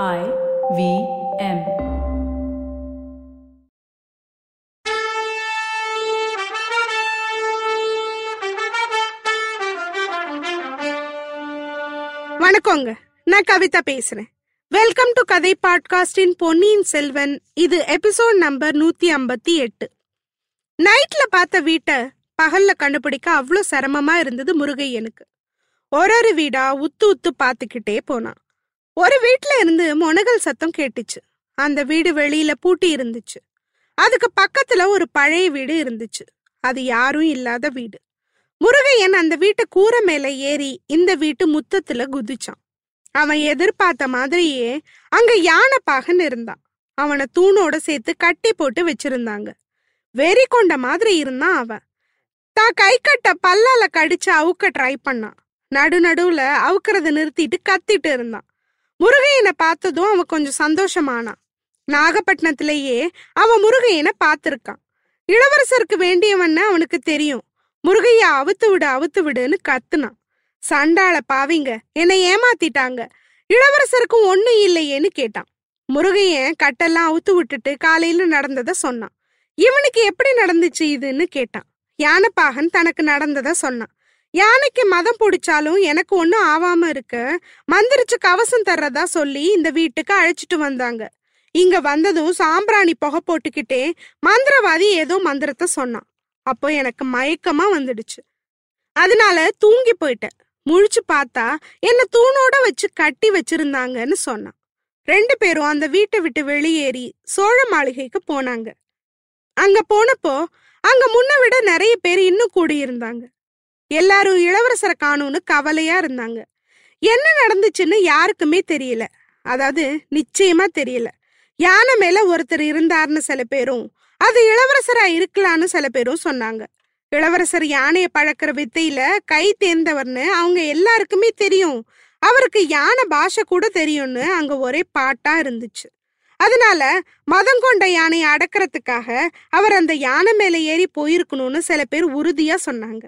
I V M. வணக்கங்க. நான் கவிதா பேசுறேன். வெல்கம் டு கதை பாட்காஸ்டின் பொன்னியின் செல்வன். இது எபிசோட் நம்பர் நூத்தி ஐம்பத்தி எட்டு. நைட்ல பார்த்த வீட்டை பகல்ல கண்டுபிடிக்க அவ்வளோ சிரமமா இருந்தது முருகையனுக்கு. ஒரு ஒரு வீடா உத்து உத்து பார்த்துக்கிட்டே போனான். ஒரு வீட்ல இருந்து முனகல் சத்தம் கேட்டுச்சு. அந்த வீடு வெளியில பூட்டி இருந்துச்சு. அதுக்கு பக்கத்துல ஒரு பழைய வீடு இருந்துச்சு. அது யாரும் இல்லாத வீடு. முருகையன் அந்த வீட்டு கூரை மேல ஏறி இந்த வீட்டு முத்தத்துல குதிச்சான். அவன் எதிர்பார்த்த மாதிரியே அங்க யானை பாகன் இருந்தான். அவனை தூணோட சேர்த்து கட்டி போட்டு வச்சிருந்தாங்க. வெறி கொண்ட மாதிரி இருந்தான் அவன். தான் கை கட்ட பல்லால கடிச்சு அவுக்க ட்ரை பண்ணான். நடு நடுவுல அவுக்கிறத நிறுத்திட்டு கத்திட்டு இருந்தான். முருகையனை பார்த்ததும் அவன் கொஞ்சம் சந்தோஷமானான். நாகப்பட்டினத்திலேயே அவன் முருகையனை பார்த்திருக்கான். இளவரசருக்கு வேண்டியவன்னு அவனுக்கு தெரியும். முருகையா அவுத்து விடு அவுத்து விடுன்னு கத்துனான். சண்டாள பாவிங்க என்னை ஏமாத்திட்டாங்க. இளவரசருக்கும் ஒண்ணும் இல்லையேன்னு கேட்டான். முருகையன் கட்டெல்லாம் அவுத்து விட்டுட்டு காலையில நடந்தத சொன்னான். இவனுக்கு எப்படி நடந்துச்சு இதுன்னு கேட்டான். யானைப்பாகன் தனக்கு நடந்ததை சொன்னான். யானைக்கு மதம் பிடிச்சாலும் எனக்கு ஒன்றும் ஆவாம இருக்கு மந்திரிச்சு கவசம் தர்றதா சொல்லி இந்த வீட்டுக்கு அழைச்சிட்டு வந்தாங்க. இங்க வந்ததும் சாம்பிராணி புகை போட்டுக்கிட்டே மந்திரவாதி ஏதோ மந்திரத்தை சொன்னான். அப்போ எனக்கு மயக்கமா வந்துடுச்சு. அதனால தூங்கி போயிட்டேன். முழிச்சு பார்த்தா என்ன தூணோட வச்சு கட்டி வச்சிருந்தாங்கன்னு சொன்னான். ரெண்டு பேரும் அந்த வீட்டை விட்டு வெளியேறி சோழ மாளிகைக்கு போனாங்க. அங்க போனப்போ அங்க முன்ன விட நிறைய பேர் இன்னும் கூடியிருந்தாங்க. எல்லாரும் இளவரசரை காணும்னு கவலையா இருந்தாங்க. என்ன நடந்துச்சுன்னு யாருக்குமே தெரியல. அதாவது நிச்சயமா தெரியல. யானை மேல ஒருத்தர் இருந்தார்னு சில பேரும் அது இளவரசரா இருக்கலான்னு சில பேரும் சொன்னாங்க. இளவரசர் யானையை பழக்கிற வித்தையில கை தேர்ந்தவர்னு அவங்க எல்லாருக்குமே தெரியும். அவருக்கு யானை பாஷை கூட தெரியும்னு அங்க ஒரே பாட்டா இருந்துச்சு. அதனால மதம் கொண்ட யானையை அடக்கிறதுக்காக அவர் அந்த யானை மேல ஏறி போயிருக்கணும்னு சில பேர் உறுதியா சொன்னாங்க.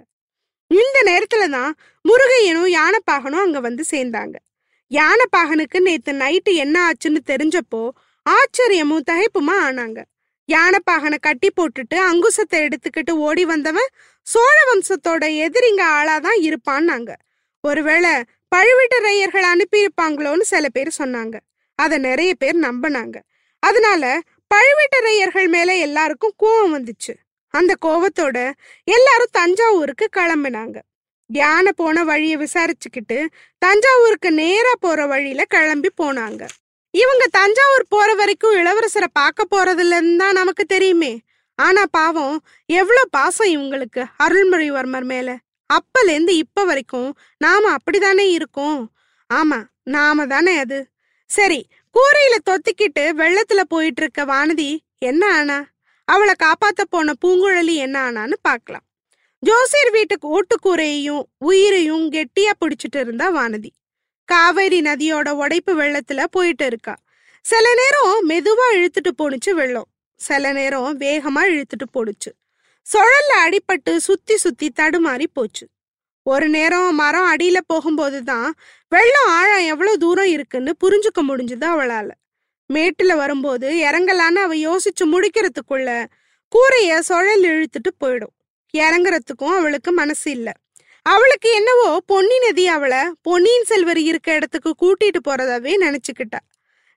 இந்த நேரத்துல தான் முருகையனும் யானைப்பாகனும் அங்க வந்து சேர்ந்தாங்க. யானைப்பாகனுக்கு நேத்து நைட்டு என்ன ஆச்சுன்னு தெரிஞ்சப்போ ஆச்சரியமும் தகைப்புமா ஆனாங்க. யானைப்பாகனை கட்டி போட்டுட்டு அங்குசத்தை எடுத்துக்கிட்டு ஓடி வந்தவன் சோழ வம்சத்தோட எதிரிங்க ஆளாதான் இருப்பான்னாங்க. ஒருவேளை பழுவேட்டரையர்கள் அனுப்பியிருப்பாங்களோன்னு சில பேர் சொன்னாங்க. அதை நிறைய பேர் நம்பினாங்க. அதனால பழுவேட்டரையர்கள் மேல எல்லாருக்கும் கோவம் வந்துச்சு. அந்த கோவத்தோட எல்லாரும் தஞ்சாவூருக்கு கிளம்பினாங்க. யானை போன வழியை விசாரிச்சுக்கிட்டு தஞ்சாவூருக்கு நேரா போற வழியில கிளம்பி போனாங்க. இவங்க தஞ்சாவூர் போற வரைக்கும் இளவரசரை பார்க்க போறதுல தான் நமக்கு தெரியுமே. ஆனா பாவம் எவ்வளவு பாசம் இவங்களுக்கு அருள்மொழிவர்மர் மேல. அப்பலேருந்து இப்ப வரைக்கும் நாம அப்படிதானே இருக்கோம். ஆமா நாம தானே அது. சரி கூரையில தொத்திக்கிட்டு வெள்ளத்துல போயிட்டு இருக்க வானதி என்ன ஆனா? அவளை காப்பாத்த போன பூங்குழலி என்ன ஆனான்னு பார்க்கலாம். ஜோசியர் வீட்டுக்கு ஓட்டுக்கூரையையும் உயிரையும் கெட்டியா பிடிச்சிட்டு இருந்தா வானதி. காவேரி நதியோட உடைப்பு வெள்ளத்துல போயிட்டு இருக்கா. சில நேரம் மெதுவா இழுத்துட்டு போணுச்சு வெள்ளம். சில நேரம் வேகமா இழுத்துட்டு போணுச்சு. சுழல்ல அடிபட்டு சுத்தி சுத்தி தடுமாறி போச்சு. ஒரு நேரம் மரம் அடியில போகும்போது தான் வெள்ளம் ஆழம் எவ்வளவு தூரம் இருக்குன்னு புரிஞ்சுக்க முடிஞ்சது அவளால. மேட்டுல வரும்போது இறங்கலான்னு அவ யோசிச்சு முடிக்கிறதுக்குள்ள கூரைய சுழல் இழுத்துட்டு போயிடும். இறங்குறதுக்கும் அவளுக்கு மனசு இல்ல. அவளுக்கு என்னவோ பொன்னி நதி அவளை பொன்னியின் செல்வர் இருக்க இடத்துக்கு கூட்டிட்டு போறதாவே நினைச்சுக்கிட்டா.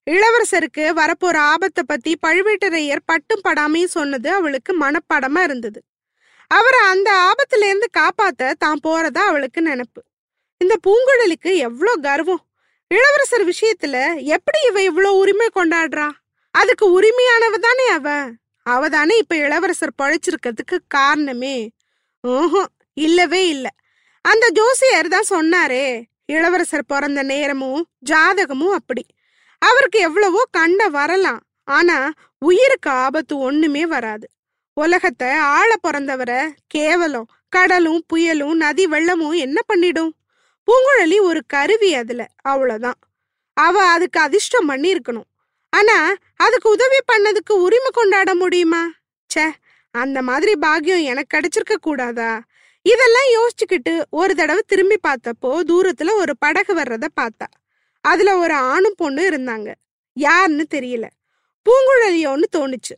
இளவரசருக்கு வரப்போற ஆபத்தை பத்தி பழுவேட்டரையர் பட்டும் படாமையும் சொன்னது அவளுக்கு மனப்படமா இருந்தது. அவரை அந்த ஆபத்துல இருந்து காப்பாத்த தான் போறதா அவளுக்கு நினப்பு. இந்த பூங்குழலிக்கு எவ்வளோ கர்வம். இளவரசர் விஷயத்துல எப்படி இவ இவ்வளவு உரிமை கொண்டாடுறா? அதுக்கு உரிமையானவ தானே அவ? அவ தானே இப்ப இளவரசர் பழைச்சிருக்கிறதுக்கு காரணமே. ஓஹோ இல்லவே இல்ல. அந்த ஜோசியர் தான் சொன்னாரே இளவரசர் பிறந்த நேரமும் ஜாதகமும் அப்படி. அவருக்கு எவ்வளவோ கண்ட வரலாம் ஆனா உயிருக்கு ஆபத்து ஒண்ணுமே வராது. உலகத்தை ஆள பிறந்தவரை கேவலம் கடலும் புயலும் நதி வெள்ளமும் என்ன பண்ணிடும்? பூங்குழலி ஒரு கருவி அதுல அவ்வளவுதான். அவ அதுக்கு அதிர்ஷ்டம் பண்ணி இருக்கணும் ஆனா அதுக்கு உதவி பண்ணதுக்கு உரிமை கொண்டாட முடியுமா? ச்சே அந்த மாதிரி பாக்கியம் எனக்கு கிடைச்சிருக்க கூடாதா? இதெல்லாம் யோசிச்சுக்கிட்டு ஒரு தடவை திரும்பி பார்த்தப்போ தூரத்துல ஒரு படகு வர்றத பார்த்தா. அதுல ஒரு ஆணும் பொண்ணு இருந்தாங்க. யாருன்னு தெரியல. பூங்குழலியோன்னு தோணுச்சு.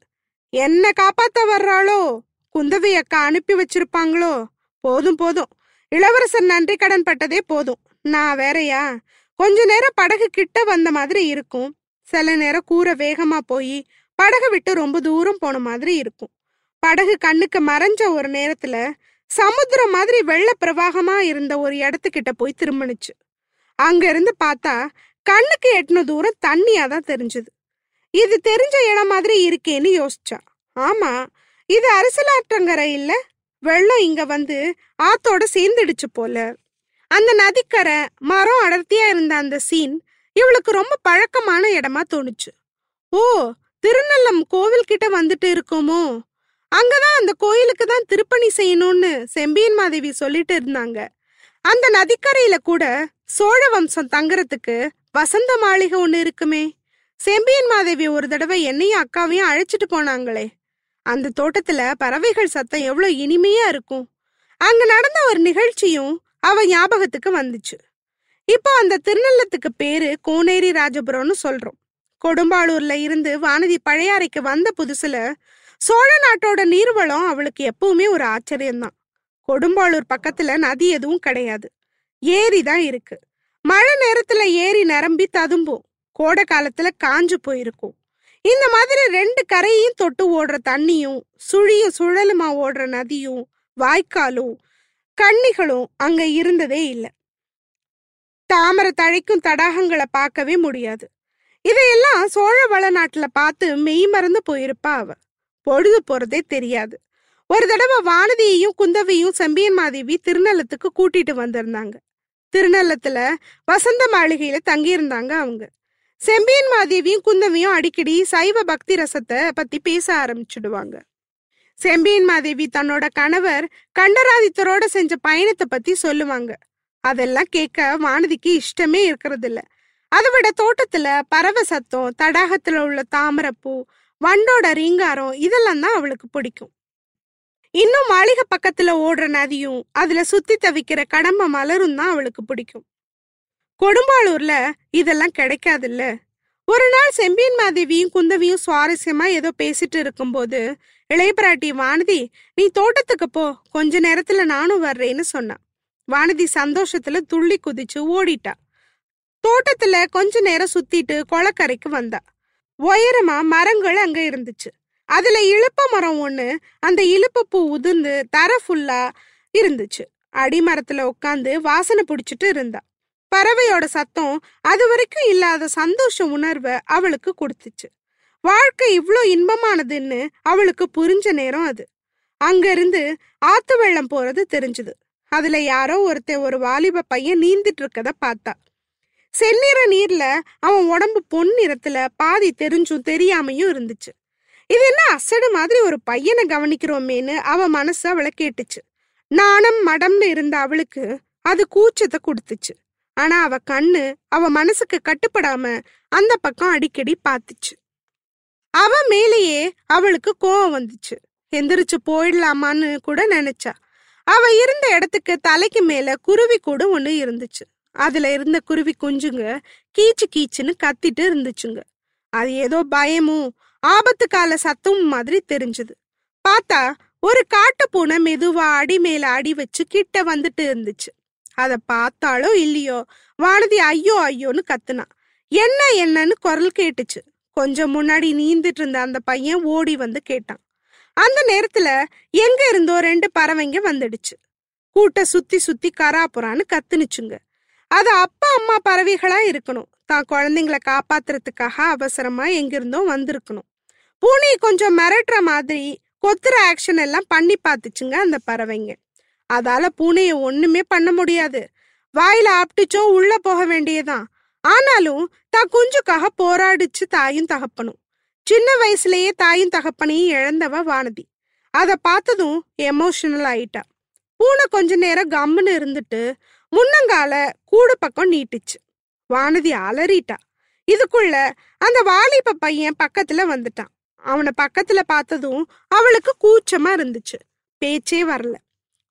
என்ன காப்பாத்த வர்றாளோ? குந்தவி அக்கா அனுப்பி வச்சிருப்பாங்களோ? போதும் போதும். இளவரசர் நன்றி கடன் பட்டதே போதும். நான் வேறயா? கொஞ்ச நேரம் படகு கிட்ட வந்த மாதிரி இருக்கும். சில நேரம் கூரை வேகமா போய் படகு விட்டு ரொம்ப தூரம் போன மாதிரி இருக்கும். படகு கண்ணுக்கு மறைஞ்ச ஒரு நேரத்துல சமுத்திரம் மாதிரி வெள்ள பிரவாகமா இருந்த ஒரு இடத்துக்கிட்ட போய் திரும்பினுச்சு. அங்க இருந்து பார்த்தா கண்ணுக்கு எட்டின தூரம் தண்ணியா தான் தெரிஞ்சது. இது தெரிஞ்ச இடம் மாதிரி இருக்கேன்னு யோசிச்சா. ஆமா இது அரசலாற்றங்கரை இல்ல? வெள்ளம் இங்க வந்து ஆத்தோட சேர்ந்துடுச்சு போல. அந்த நதிக்கரை மரம் அடர்த்தியா இருந்த அந்த சீன் இவளுக்கு ரொம்ப பழக்கமான இடமா தோணுச்சு. ஓ திருநல்லம் கோவில் கிட்ட வந்துட்டு இருக்கோமோ? அங்கதான் அந்த கோயிலுக்கு தான் திருப்பணி செய்யணும்னு செம்பியன் மாதேவி சொல்லிட்டு இருந்தாங்க. அந்த நதிக்கரையில கூட சோழ வம்சம் தங்குறதுக்கு வசந்த மாளிகை ஒண்ணு இருக்குமே. செம்பியன் மாதேவி ஒரு தடவை என்னையும் அக்காவையும் அழைச்சிட்டு போனாங்களே. அந்த தோட்டத்துல பறவைகள் சத்தம் எவ்வளவு இனிமையா இருக்கும். அங்க நடந்த ஒரு நிகழ்ச்சியும் அவ ஞாபகத்துக்கு வந்துச்சு. இப்போ அந்த திருநள்ளத்துக்கு பேரு கோனேரி ராஜபுரம்னு சொல்றோம். கொடும்பாளூர்ல இருந்து வானதி பழையாறைக்கு வந்த புதுசுல சோழ நாட்டோட நீர்வளம் அவளுக்கு எப்பவுமே ஒரு ஆச்சரியம்தான். கொடும்பாளூர் பக்கத்துல நதி எதுவும் கிடையாது. ஏரி தான் இருக்கு. மழை நேரத்துல ஏரி நிரம்பி ததும்பும். கோடை காலத்துல காஞ்சு போயிருக்கும். இந்த மாதிரி ரெண்டு கரையும் தொட்டு ஓடுற தண்ணியும் சுழியும் சுழலுமா ஓடுற நதியும் வாய்க்காலும் கன்னிகளும் அங்க இருந்ததே இல்லை. தாமரை தழைக்கும் தடாகங்களை பார்க்கவே முடியாது. இதையெல்லாம் சோழ வளநாட்டுல பார்த்து மெய் மறந்து போயிருப்பா அவ. பொழுது போறதே தெரியாது. ஒரு தடவை வானதியையும் குந்தவையும் செம்பியன் மாதேவி திருநள்ளத்துக்கு கூட்டிட்டு வந்திருந்தாங்க. திருநள்ளத்துல வசந்த மாளிகையில தங்கியிருந்தாங்க அவங்க. செம்பியன் மாதேவியும் குந்தவையும் அடிக்கடி சைவ பக்தி ரசத்தை பத்தி பேச ஆரம்பிச்சிடுவாங்க. செம்பியன் மாதேவி தன்னோட கணவர் கண்டராதித்தரோட செஞ்ச பயணத்தை பத்தி சொல்லுவாங்க. அதெல்லாம் கேட்க வானதிக்கு இஷ்டமே இருக்கிறது இல்ல அதை விட தோட்டத்துல பறவை சத்தம் தடாகத்துல உள்ள தாமரைப்பூ வண்டோட ரீங்காரம் இதெல்லாம் தான் அவளுக்கு பிடிக்கும். இன்னும் மாளிகை பக்கத்துல ஓடுற நதியும் அதுல சுத்தி தவிக்கிற கடம்ப மலரும் தான் அவளுக்கு பிடிக்கும். கொடும்பாளூர்ல இதெல்லாம் கிடைக்காதுல்ல. ஒரு நாள் செம்பியன் மாதேவியும் குந்தவியும் சுவாரஸ்யமா ஏதோ பேசிட்டு இருக்கும்போது இளையபிராட்டி வானதி நீ தோட்டத்துக்கு போ. கொஞ்ச நேரத்துல நானும் வர்றேன்னு சொன்னான் வானதி சந்தோஷத்துல துள்ளி குதிச்சு ஓடிட்டா. தோட்டத்துல கொஞ்ச நேரம் சுத்திட்டு கொளக்கரைக்கு வந்தா. உயரமா மரங்கள் அங்க இருந்துச்சு. அதுல இழுப்ப மரம் ஒண்ணு அந்த இழுப்ப பூ உதிர்ந்து தர ஃபுல்லா இருந்துச்சு. அடிமரத்துல உட்காந்து வாசனை பிடிச்சிட்டு இருந்தா. பறவையோட சத்தம் அது வரைக்கும் இல்லாத சந்தோஷ உணர்வை அவளுக்கு கொடுத்துச்சு. வாழ்க்கை இவ்வளோ இன்பமானதுன்னு அவளுக்கு புரிஞ்ச நேரம் அது. அங்க இருந்து ஆத்து வெள்ளம் போறது தெரிஞ்சது. அதுல யாரோ ஒருத்தன் ஒரு வாலிப பையன் நீந்திட்டு இருக்கத பார்த்தா. செந்நிற நீர்ல அவன் உடம்பு பொன் நிறத்துல பாதி தெரிஞ்சும் தெரியாமையும் இருந்துச்சு. இது என்ன அசடு மாதிரி ஒரு பையனை கவனிக்கிறோமேன்னு அவ மனசு அவளை கேட்டுச்சு. நாணம் மடம்னு இருந்த அவளுக்கு அது கூச்சத்தை கொடுத்துச்சு. ஆனா அவ கண்ணு அவ மனசுக்கு கட்டுப்படாம அந்த பக்கம் அடிக்கடி பார்த்துச்சு அவ மேலேயே அவளுக்கு கோவம் வந்துச்சு. எந்திரிச்சு போயிடலாமான்னு கூட நினைச்சா. அவ இருந்த இடத்துக்கு தலைக்கு மேல குருவி கூட ஒண்ணு இருந்துச்சு. அதுல இருந்த குருவி குஞ்சுங்க கீச்சு கீச்சுன்னு கத்திட்டு இருந்துச்சுங்க. அது ஏதோ பயமும் ஆபத்து கால சத்தமும் மாதிரி தெரிஞ்சது. பார்த்தா ஒரு காட்டு பூனை மெதுவா அடி மேல அடி வச்சு கிட்ட வந்துட்டு இருந்துச்சு. அத பார்த்தாலோ இல்லையோ? வானதி ஐயோ ஐயோன்னு கத்துனா. என்ன என்னன்னு குரல் கேட்டுச்சு. கொஞ்சம் முன்னாடி நீந்திட்டு இருந்த அந்த பையன் ஓடி வந்து கேட்டான். அந்த நேரத்துல எங்க இருந்தோ ரெண்டு பறவைங்க வந்துடுச்சு. கூட்ட சுத்தி சுத்தி கராப்புறான்னு கத்துனுச்சுங்க. அது அப்பா அம்மா பறவைகளா இருக்கணும். தான் குழந்தைங்களை காப்பாத்துறதுக்காக அவசரமா எங்கிருந்தோ வந்திருக்கணும். பூனை கொஞ்சம் மிரட்டுற மாதிரி கொத்துற ஆக்ஷன் எல்லாம் பண்ணி பார்த்துச்சுங்க அந்த பறவைங்க. அதால பூனைய ஒண்ணுமே பண்ண முடியாது. வாயில ஆப்டிச்சோ உள்ள போக வேண்டியதான் ஆனாலும் தான் குஞ்சுக்காக போராடிச்சு தாயும் தகப்பனும். சின்ன வயசுலயே தாயும் தகப்பனையும் இழந்தவ வானதி. அத பார்த்ததும் எமோஷனல் ஆயிட்டா. பூனை கொஞ்ச நேரம் கம்முன்னு இருந்துட்டு முன்னங்கால கூடு பக்கம் நீட்டுச்சு. வானதி அலறிட்டா. இதுக்குள்ள அந்த வாலிப பையன் பக்கத்துல வந்துட்டான். அவனை பக்கத்துல பார்த்ததும் அவளுக்கு கூச்சமா இருந்துச்சு. பேச்சே வரல.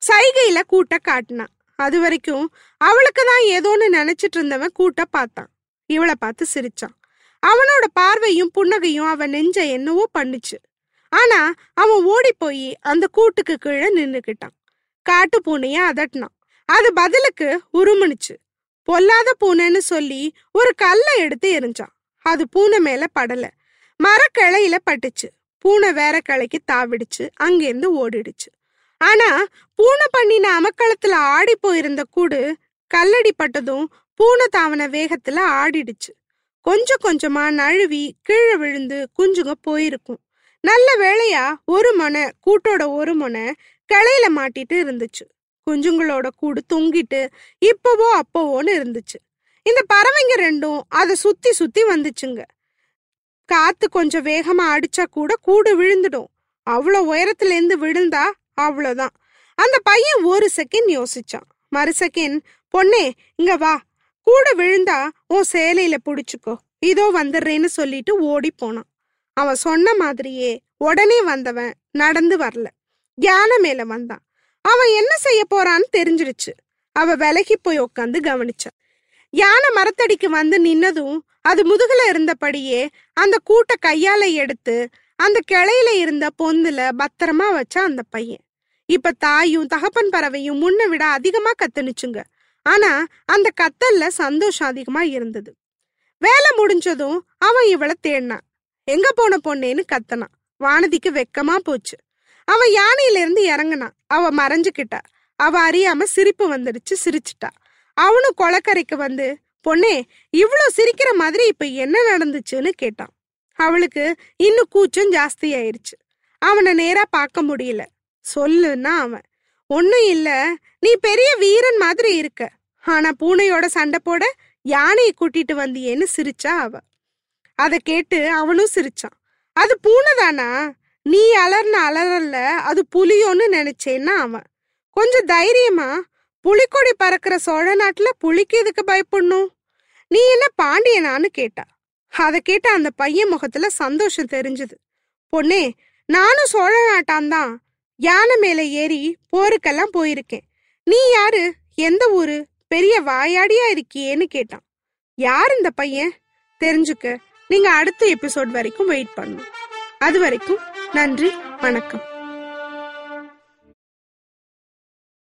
சைகையில கூட்ட காட்டினான் அது வரைக்கும் அவளுக்கு தான் ஏதோன்னு நினைச்சிட்டு இருந்தவன் கூட்ட பார்த்தான். இவளை பார்த்து சிரிச்சான். அவனோட பார்வையும் புன்னகையும் அவன் நெஞ்ச என்னவோ பண்ணுச்சு. ஆனா அவன் ஓடி போய் அந்த கூட்டுக்கு கீழே நின்னுக்கிட்டான். காட்டு பூனைய அதட்டினான். அது பதிலுக்கு உருமுனுச்சு பொல்லாத பூனைன்னு சொல்லி ஒரு கல்லை எடுத்து எரிஞ்சான் அது பூனை மேல படல. மரக்கிளையில பட்டுச்சு. பூனை வேற கிளைக்கு தாவிடுச்சு. அங்கேருந்து ஓடிடுச்சு. ஆனா பூனை பண்ணின அமக்களத்துல ஆடி போயிருந்த கூடு கல்லடி பட்டதும் பூனை தாவன வேகத்துல ஆடிடுச்சு. கொஞ்சம் கொஞ்சமா நழுவி கீழே விழுந்து குஞ்சுங்க போயிருக்கும். நல்ல வேளையா ஒரு மொனை கூட்டோட ஒரு மொனை கிளையில மாட்டிட்டு இருந்துச்சு. குஞ்சுங்களோட கூடு தொங்கிட்டு இப்பவோ அப்போவோன்னு இருந்துச்சு. இந்த பறவைங்க ரெண்டும் அதை சுத்தி சுத்தி வந்துச்சுங்க. காத்து கொஞ்சம் வேகமா அடிச்சா கூட கூடு விழுந்துடும். அவ்வளோ உயரத்துல இருந்து விழுந்தா அவ்வளோதான் அந்த பையன் ஒரு செகண்ட் யோசிச்சான். மறு செகண்ட் பொண்ணே இங்க வா. கூட விழுந்தா உன் சேலையில புடிச்சுக்கோ. இதோ வந்துடுறேன்னு சொல்லிட்டு ஓடி போனான். அவன் சொன்ன மாதிரியே உடனே வந்தவன் நடந்து வரல. யானை மேல வந்தான். அவன் என்ன செய்ய போறான்னு தெரிஞ்சிருச்சு அவ விலகி போய் உட்காந்து கவனிச்சான். யானை மரத்தடிக்கு வந்து நின்னதும் அது முதுகுல இருந்தபடியே அந்த கூட்டை கையால எடுத்து அந்த கிளையில இருந்த பொந்துல பத்திரமா வச்சா அந்த பையன். இப்ப தாயும் தகப்பன் பறவையும் முன்ன விட அதிகமா கத்துனுச்சுங்க. ஆனா அந்த கத்தல்ல சந்தோஷம் அதிகமா இருந்தது. வேலை முடிஞ்சதும் அவன் இவளை தேடினான். எங்க போன பொண்ணேன்னு கத்தனான். வானதிக்கு வெக்கமா போச்சு. அவன் யானையில இருந்து இறங்குனான். அவ மறைஞ்சுக்கிட்டா. அவ அறியாம சிரிப்பு வந்துடுச்சு சிரிச்சிட்டா. அவனும் கொலக்கரைக்கு வந்து பொண்ணே இவ்வளோ சிரிக்கிற மாதிரி இப்ப என்ன நடந்துச்சுன்னு கேட்டான். அவளுக்கு இன்னும் கூச்சம் ஜாஸ்தி ஆயிருச்சு அவனை நேரா பார்க்க முடியல. சொல்லுன்னா அவன் ஒன்னும் இல்ல நீ பெரிய வீரன் மாதிரி இருக்க. ஆனா பூனையோட சண்டை போட யானையை கூட்டிட்டு வந்தியேன்னு சிரிச்சா அவ. அதை கேட்டு அவனும் சிரிச்சான். அது பூனை தானா? நீ அலர்ன அலறல்ல அது புலியோன்னு நினைச்சேன்னா அவன். கொஞ்சம் தைரியமா புலிக்கொடி பறக்கிற சோழ நாட்டுல புலிக்கு எதுக்கு பயப்படணும்? நீ என்ன பாண்டியனான்னு கேட்டா. அதை கேட்ட அந்த பையன் முகத்துல சந்தோஷம் தெரிஞ்சது. பொண்ணே நானும் சோழ நாட்டான்தான் யானை மேல ஏறி போருக்கெல்லாம் போயிருக்கேன். நீ யாரு? எந்த ஊரு? பெரிய வாயாடியா இருக்கியேன்னு கேட்டான். யார் இந்த பையன்? தெரிஞ்சுக்க. நீங்க அடுத்த எபிசோட் வரைக்கும் வெயிட் பண்ணும் அது வரைக்கும் நன்றி வணக்கம்.